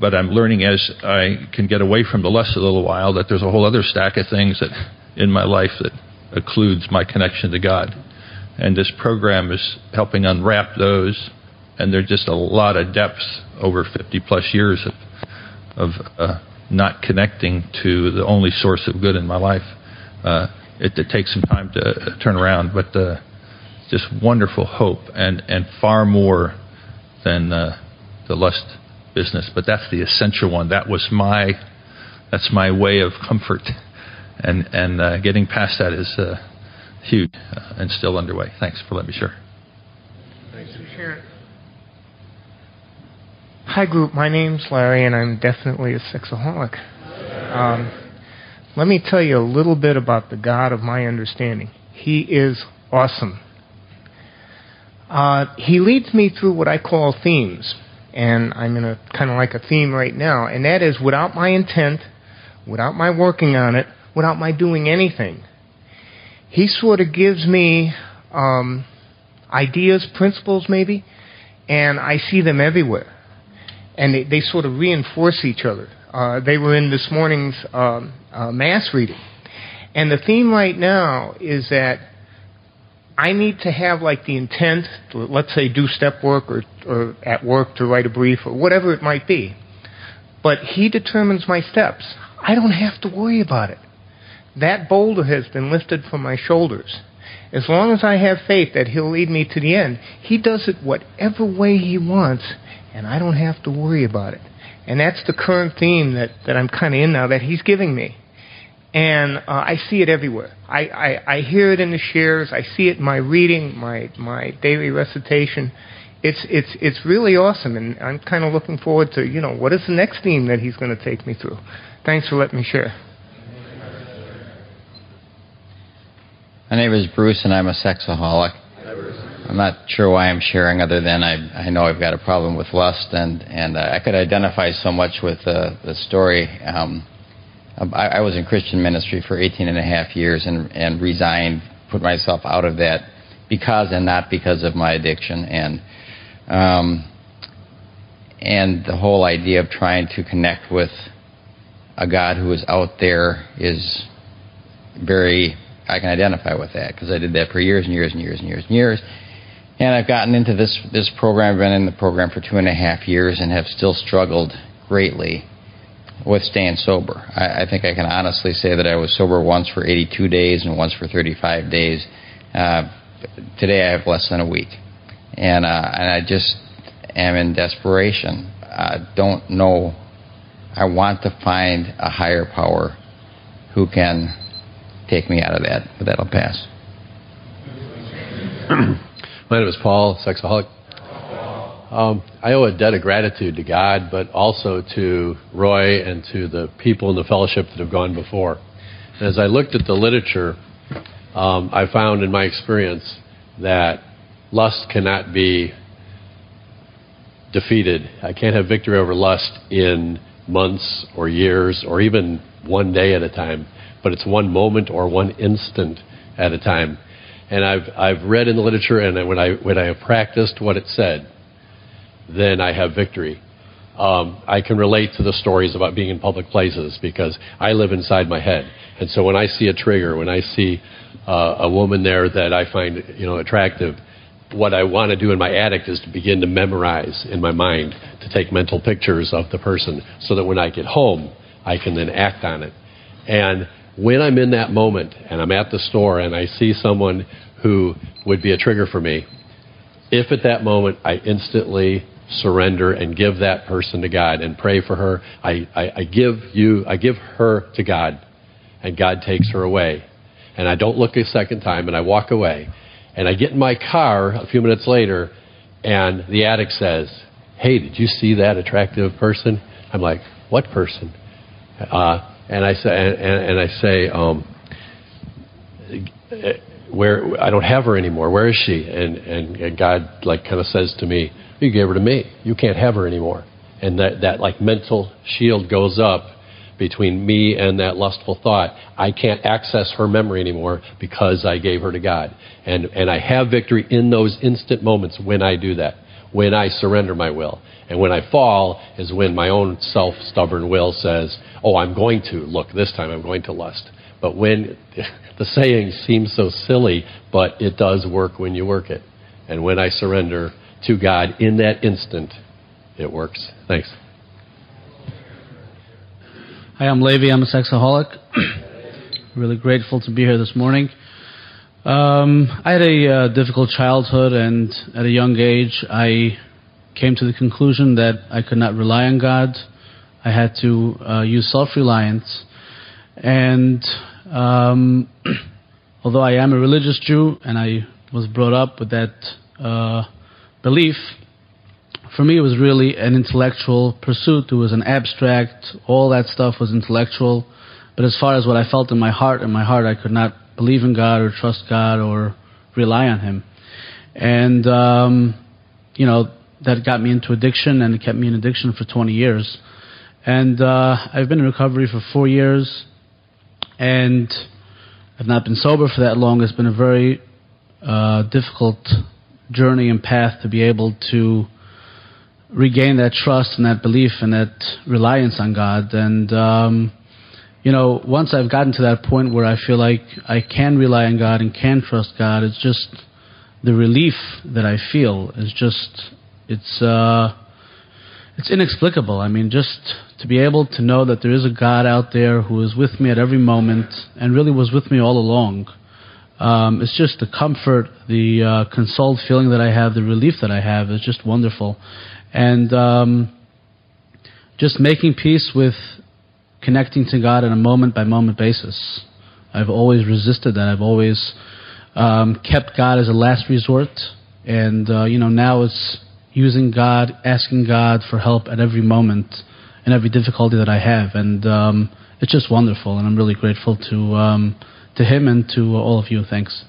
but I'm learning as I can get away from the lust a little while that there's a whole other stack of things that in my life that occludes my connection to God, and this program is helping unwrap those. And there's just a lot of depths over 50 plus years of of uh, not connecting to the only source of good in my life. Uh, it, it, takes some time to uh, turn around, but uh, just wonderful hope and, and far more than uh, the lust business. But that's the essential one. That was my that's my way of comfort, and and uh, getting past that is uh, huge and still underway. Thanks for letting me share. Thanks for sharing. Hi, group. My name's Larry, and I'm definitely a sexaholic. Um, let me tell you a little bit about the God of my understanding. He is awesome. Uh, he leads me through what I call themes, and I'm in a kind of like a theme right now, and that is without my intent, without my working on it, without my doing anything. He sort of gives me um, ideas, principles, maybe, and I see them everywhere and they, they sort of reinforce each other. Uh, they were in this morning's um, uh, mass reading, and the theme right now is that I need to have like the intent, to, let's say, do step work or, or at work to write a brief or whatever it might be. But he determines my steps. I don't have to worry about it. That boulder has been lifted from my shoulders. As long as I have faith that he'll lead me to the end, he does it whatever way he wants, and I don't have to worry about it. And that's the current theme that, that I'm kind of in now that he's giving me. And uh, I see it everywhere. I, I, I hear it in the shares. I see it in my reading, my, my daily recitation. It's, it's, it's really awesome, and I'm kind of looking forward to, you know, what is the next theme that he's going to take me through. Thanks for letting me share. My name is Bruce, and I'm a sexaholic. I'm not sure why I'm sharing, other than I, I know I've got a problem with lust, and and uh, I could identify so much with uh, the story. Um, I, I was in Christian ministry for 18 and a half years, and and resigned, put myself out of that because and not because of my addiction, and um, and the whole idea of trying to connect with a God who is out there is very I can identify with that because I did that for years and years and years and years and years. And I've gotten into this this program. Been in the program for two and a half years and have still struggled greatly with staying sober. I, I think I can honestly say that I was sober once for 82 days and once for 35 days. Uh, today I have less than a week, and uh, and I just am in desperation. I don't know. I want to find a higher power who can take me out of that, but that'll pass. My name is Paul, sexaholic. Um, I owe a debt of gratitude to God, but also to Roy and to the people in the fellowship that have gone before. And as I looked at the literature, um, I found in my experience that lust cannot be defeated. I can't have victory over lust in months or years or even one day at a time but it's one moment or one instant at a time. And I've I've read in the literature, and when I when I have practiced what it said, then I have victory. Um, I can relate to the stories about being in public places because I live inside my head, and so when I see a trigger, when I see uh, a woman there that I find you know attractive, what I want to do in my attic is to begin to memorize in my mind to take mental pictures of the person, so that when I get home, I can then act on it. And when I'm in that moment and I'm at the store and I see someone who would be a trigger for me, if at that moment I instantly surrender and give that person to God and pray for her, I, I, I give you, I give her to God, and God takes her away. And I don't look a second time and I walk away. And I get in my car a few minutes later and the addict says, Hey, did you see that attractive person? I'm like, What person? Uh, and I say, and, and I say, um, where I don't have her anymore. Where is she? And, and and God like kind of says to me, you gave her to me. You can't have her anymore. And that that like mental shield goes up between me and that lustful thought. I can't access her memory anymore because I gave her to God. And, and I have victory in those instant moments when I do that, when I surrender my will. And when I fall is when my own self stubborn will says, Oh, I'm going to. Look, this time I'm going to lust. But when the saying seems so silly, but it does work when you work it. And when I surrender to God in that instant, it works. Thanks. Hi, I'm Levi. I'm a sexaholic. really grateful to be here this morning. Um, I had a uh, difficult childhood, and at a young age, I came to the conclusion that I could not rely on God. I had to uh, use self reliance. And um, although I am a religious Jew and I was brought up with that uh, belief, for me it was really an intellectual pursuit. It was an abstract. All that stuff was intellectual. But as far as what I felt in my heart, in my heart, I could not believe in God or trust God or rely on Him. And um, you know that got me into addiction, and it kept me in addiction for 20 years. And uh, I've been in recovery for four years, and I've not been sober for that long. It's been a very uh, difficult journey and path to be able to regain that trust and that belief and that reliance on God. And um, you know, once I've gotten to that point where I feel like I can rely on God and can trust God, it's just the relief that I feel is just it's uh, it's inexplicable. I mean, just to be able to know that there is a God out there who is with me at every moment and really was with me all along. Um, it's just the comfort, the uh, consoled feeling that I have, the relief that I have is just wonderful. And um, just making peace with connecting to God on a moment by moment basis. I've always resisted that. I've always um, kept God as a last resort. And, uh, you know, now it's using God, asking God for help at every moment and every difficulty that I have. And um, it's just wonderful. And I'm really grateful to, um, to Him and to all of you. Thanks.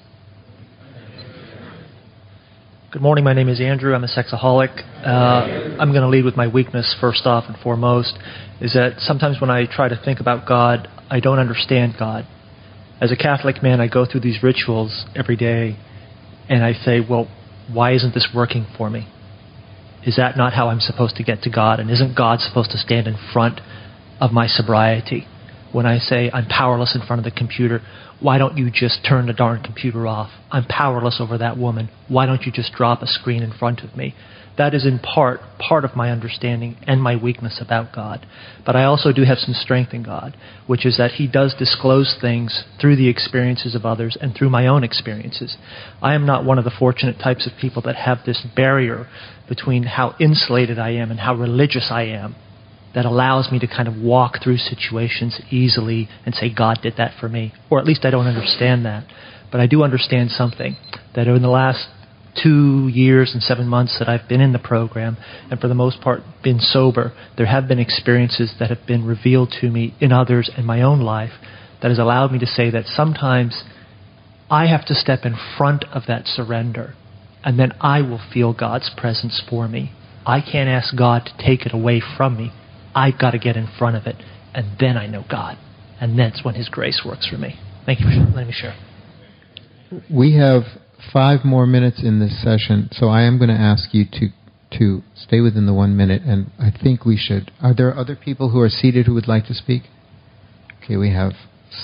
Good morning. My name is Andrew. I'm a sexaholic. Uh, I'm going to lead with my weakness first off and foremost. Is that sometimes when I try to think about God, I don't understand God. As a Catholic man, I go through these rituals every day, and I say, well, why isn't this working for me? Is that not how I'm supposed to get to God? And isn't God supposed to stand in front of my sobriety? When I say I'm powerless in front of the computer, why don't you just turn the darn computer off? I'm powerless over that woman. Why don't you just drop a screen in front of me? That is in part part of my understanding and my weakness about God. But I also do have some strength in God, which is that He does disclose things through the experiences of others and through my own experiences. I am not one of the fortunate types of people that have this barrier between how insulated I am and how religious I am that allows me to kind of walk through situations easily and say, God did that for me. Or at least I don't understand that. But I do understand something that in the last two years and seven months that I've been in the program, and for the most part been sober, there have been experiences that have been revealed to me in others and my own life that has allowed me to say that sometimes I have to step in front of that surrender, and then I will feel God's presence for me. I can't ask God to take it away from me. I've got to get in front of it, and then I know God. And that's when His grace works for me. Thank you for letting me share. We have five more minutes in this session, so I am going to ask you to to stay within the one minute, and I think we should. Are there other people who are seated who would like to speak? Okay, we have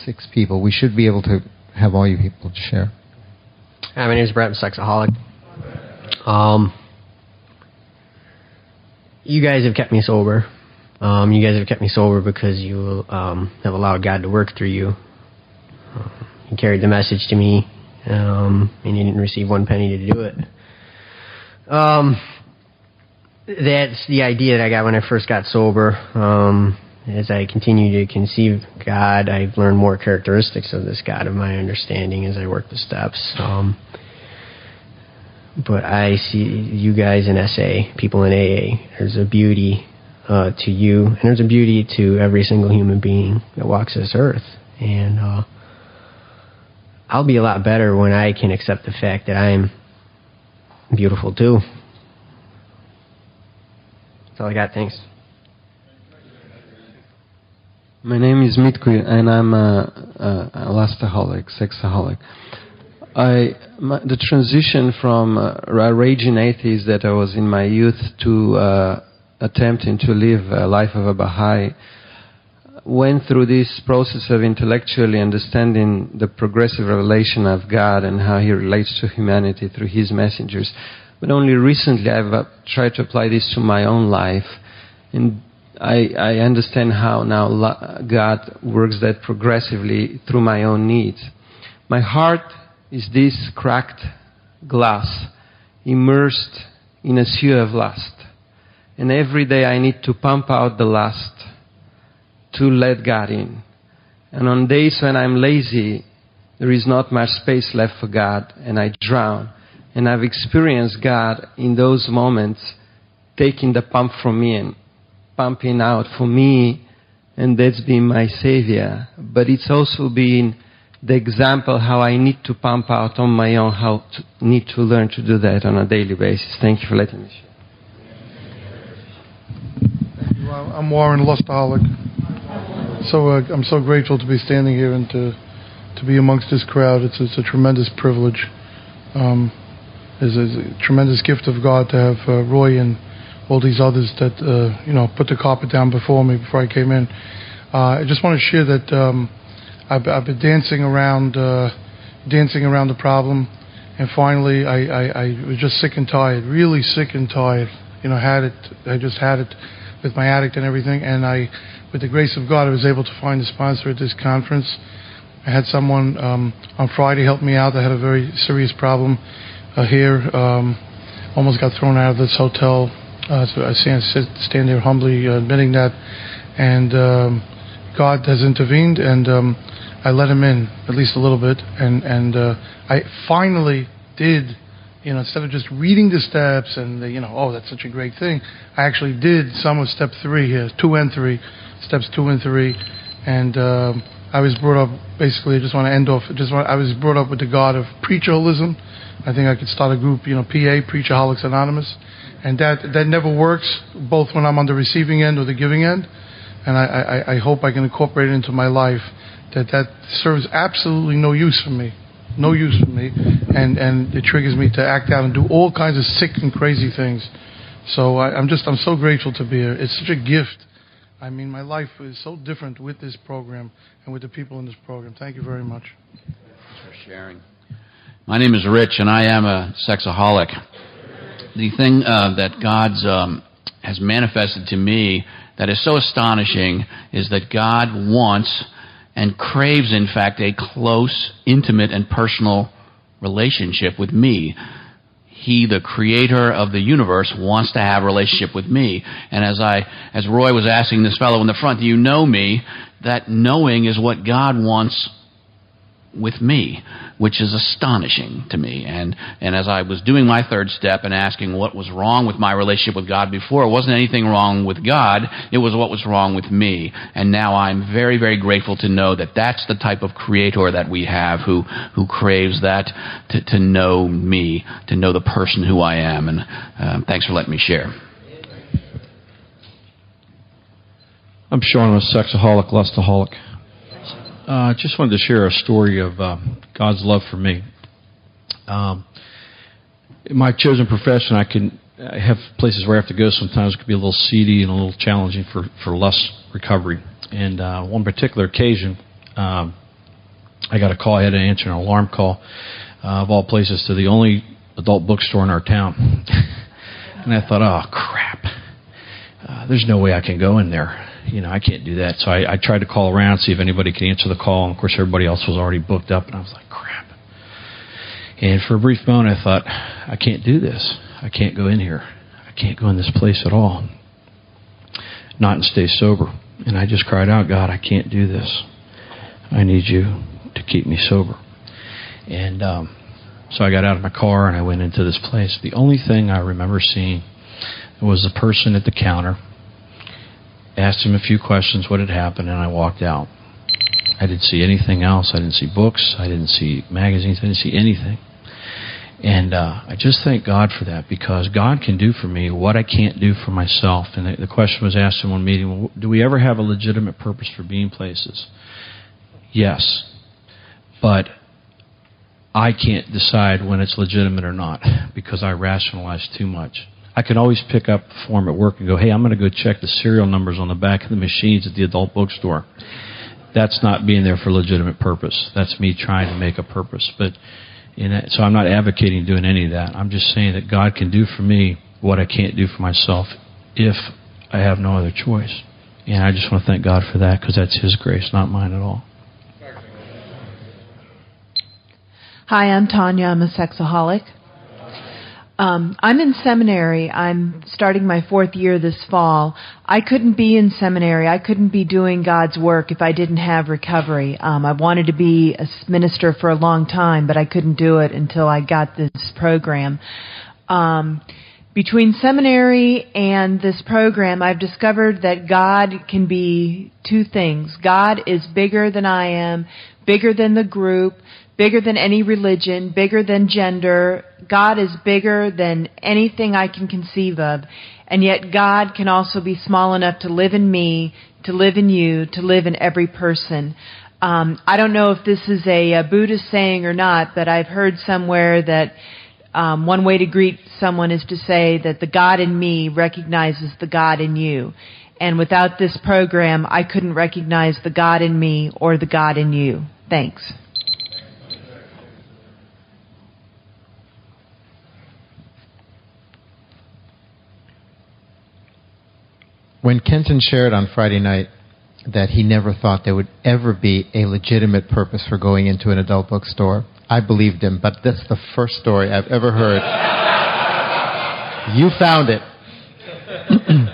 six people. We should be able to have all you people to share. Hi, my name is Brett. I'm sexaholic. Um, you guys have kept me sober. Um, you guys have kept me sober because you um, have allowed God to work through you. Uh, you carried the message to me, um, and you didn't receive one penny to do it. Um, that's the idea that I got when I first got sober. Um, as I continue to conceive God, I've learned more characteristics of this God of my understanding as I work the steps. Um, but I see you guys in SA, people in AA. There's a beauty uh, to you, and there's a beauty to every single human being that walks this earth. And uh, I'll be a lot better when I can accept the fact that I'm beautiful too. That's all I got. Thanks. My name is Mitku, and I'm a, a, lustaholic, sexaholic. I my, the transition from uh, raging atheist that I was in my youth to uh, attempting to live a life of a Baha'i went through this process of intellectually understanding the progressive revelation of God and how He relates to humanity through His messengers. But only recently I've uh, tried to apply this to my own life. And I, I understand how now God works that progressively through my own needs. My heart is this cracked glass immersed in a sea of lust. And every day I need to pump out the lust to let God in. And on days when I'm lazy, there is not much space left for God, and I drown. And I've experienced God in those moments taking the pump from me and pumping out for me, and that's been my savior. But it's also been the example how I need to pump out on my own, how to need to learn to do that on a daily basis. Thank you for letting me share. I'm Warren Lustaholic. So uh, I'm so grateful to be standing here and to to be amongst this crowd. It's it's a tremendous privilege. Um, it's, a tremendous gift of God to have uh, Roy and all these others that uh, you know put the carpet down before me before I came in. Uh, I just want to share that um, I've, I've, been dancing around uh, dancing around the problem, and finally I, I, I was just sick and tired, really sick and tired. You know, had it. I just had it with my addict and everything, and I with the grace of God, I was able to find a sponsor at this conference. I had someone um, on Friday help me out. I had a very serious problem uh, here. Um, almost got thrown out of this hotel. Uh, so I stand, stand there humbly uh, admitting that. And um, God has intervened, and um, I let him in at least a little bit. And and uh, I finally did you know, instead of just reading the steps and the, you know, oh, that's such a great thing, I actually did some of step three here, two and three, steps two and three, and um, I was brought up basically. I just want to end off. Just want, I was brought up with the God of preacherholism. I think I could start a group, you know, PA Preacherholics Anonymous, and that that never works both when I'm on the receiving end or the giving end. And I, I, I hope I can incorporate it into my life. That that serves absolutely no use for me, no use for me, and and it triggers me to act out and do all kinds of sick and crazy things. So I, I'm just I'm so grateful to be here. It's such a gift I mean, my life is so different with this program and with the people in this program. Thank you very much. Thanks for sharing. My name is Rich, and I am a sexaholic. The thing uh, that God's um, has manifested to me that is so astonishing is that God wants and craves, in fact, a close, intimate, and personal relationship with me he, the creator of the universe, wants to have a relationship with me. And as I, as Roy was asking this fellow in the front, do you know me? That knowing is what God wants with me, which is astonishing to me. And, and as I was doing my third step and asking what was wrong with my relationship with God before, it wasn't anything wrong with God, it was what was wrong with me. And now I'm very, very grateful to know that that's the type of creator that we have who, who craves that to, to know me, to know the person who I am. And um, thanks for letting me share. I'm Sean, I'm a sexaholic, lustaholic. I uh, just wanted to share a story of uh, God's love for me. Um, in my chosen profession, I can I have places where I have to go. Sometimes it could be a little seedy and a little challenging for for lust recovery. And uh, one particular occasion, um, I got a call. I had to answer an alarm call uh, of all places to the only adult bookstore in our town. and I thought, oh crap, uh, there's no way I can go in there you know, I can't do that. So I, I tried to call around, see if anybody could answer the call. And of course, everybody else was already booked up. And I was like, crap. And for a brief moment, I thought, I can't do this. I can't go in here. I can't go in this place at all. Not and stay sober. And I just cried out, God, I can't do this. I need you to keep me sober. And um, so I got out of my car and I went into this place. The only thing I remember seeing was the person at the counter asked him a few questions, what had happened, and I walked out. I didn't see anything else. I didn't see books. I didn't see magazines. I didn't see anything. And uh, I just thank God for that because God can do for me what I can't do for myself. And the, the question was asked in one meeting well, do we ever have a legitimate purpose for being places? Yes. But I can't decide when it's legitimate or not because I rationalize too much. I can always pick up the form at work and go, hey, I'm going to go check the serial numbers on the back of the machines at the adult bookstore. That's not being there for legitimate purpose. That's me trying to make a purpose. But that, so I'm not advocating doing any of that. I'm just saying that God can do for me what I can't do for myself if I have no other choice. And I just want to thank God for that because that's His grace, not mine at all. Hi, I'm Tanya. I'm a sexaholic. Um, I'm in seminary. I'm starting my fourth year this fall. I couldn't be in seminary. I couldn't be doing God's work if I didn't have recovery. Um, I wanted to be a minister for a long time, but I couldn't do it until I got this program. Um, between seminary and this program, I've discovered that God can be two things. God is bigger than I am, bigger than the group, bigger than any religion, bigger than gender. God is bigger than anything I can conceive of. And yet God can also be small enough to live in me, to live in you, to live in every person. Um, I don't know if this is a, a, Buddhist saying or not, but I've heard somewhere that um, one way to greet someone is to say that the God in me recognizes the God in you. And without this program, I couldn't recognize the God in me or the God in you. Thanks. When Kenton shared on Friday night that he never thought there would ever be a legitimate purpose for going into an adult bookstore, I believed him, but that's the first story I've ever heard. you found it.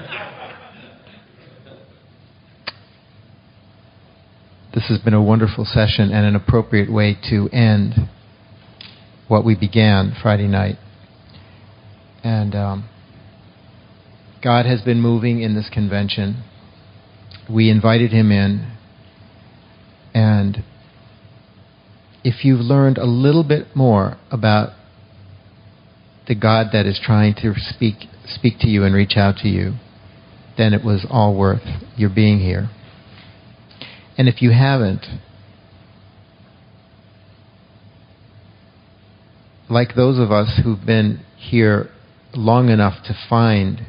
this has been a wonderful session and an appropriate way to end what we began Friday night. And um, God has been moving in this convention. We invited him in, and if you've learned a little bit more about the God that is trying to speak speak to you and reach out to you, then it was all worth your being here. And if you haven't, like those of us who've been here long enough to find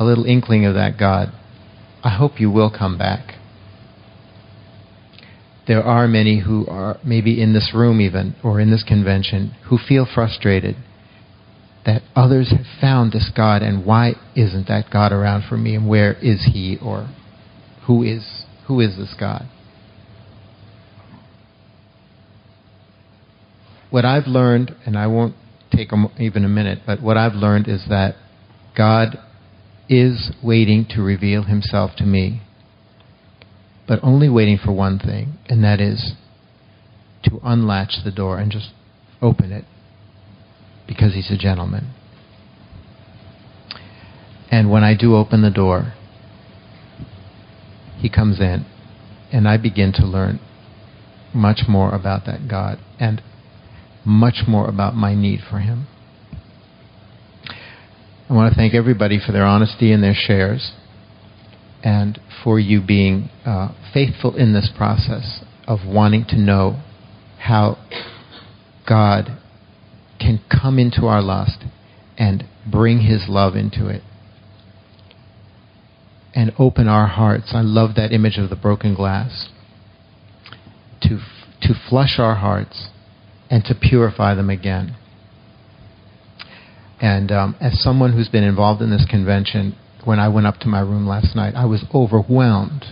a little inkling of that God, I hope you will come back. There are many who are maybe in this room, even, or in this convention, who feel frustrated that others have found this God, and why isn't that God around for me, and where is He, or who is, who is this God? What I've learned, and I won't take even a minute, but what I've learned is that God is waiting to reveal himself to me, but only waiting for one thing, and that is to unlatch the door and just open it because he's a gentleman. And when I do open the door, he comes in, and I begin to learn much more about that God and much more about my need for him. I want to thank everybody for their honesty and their shares and for you being uh, faithful in this process of wanting to know how God can come into our lust and bring His love into it and open our hearts. I love that image of the broken glass. To, to flush our hearts and to purify them again. And um, as someone who's been involved in this convention, when I went up to my room last night, I was overwhelmed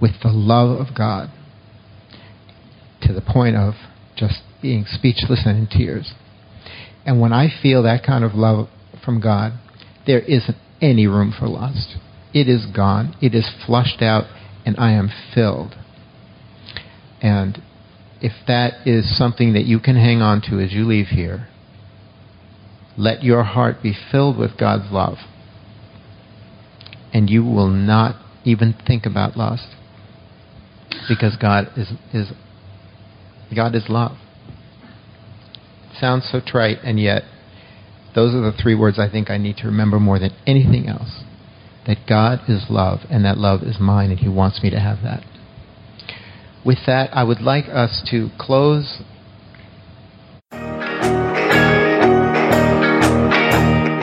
with the love of God to the point of just being speechless and in tears. And when I feel that kind of love from God, there isn't any room for lust. It is gone, it is flushed out, and I am filled. And if that is something that you can hang on to as you leave here, let your heart be filled with God's love. And you will not even think about lust. Because God is, is God is love. sounds so trite, and yet those are the three words I think I need to remember more than anything else. That God is love, and that love is mine, and He wants me to have that. With that, I would like us to close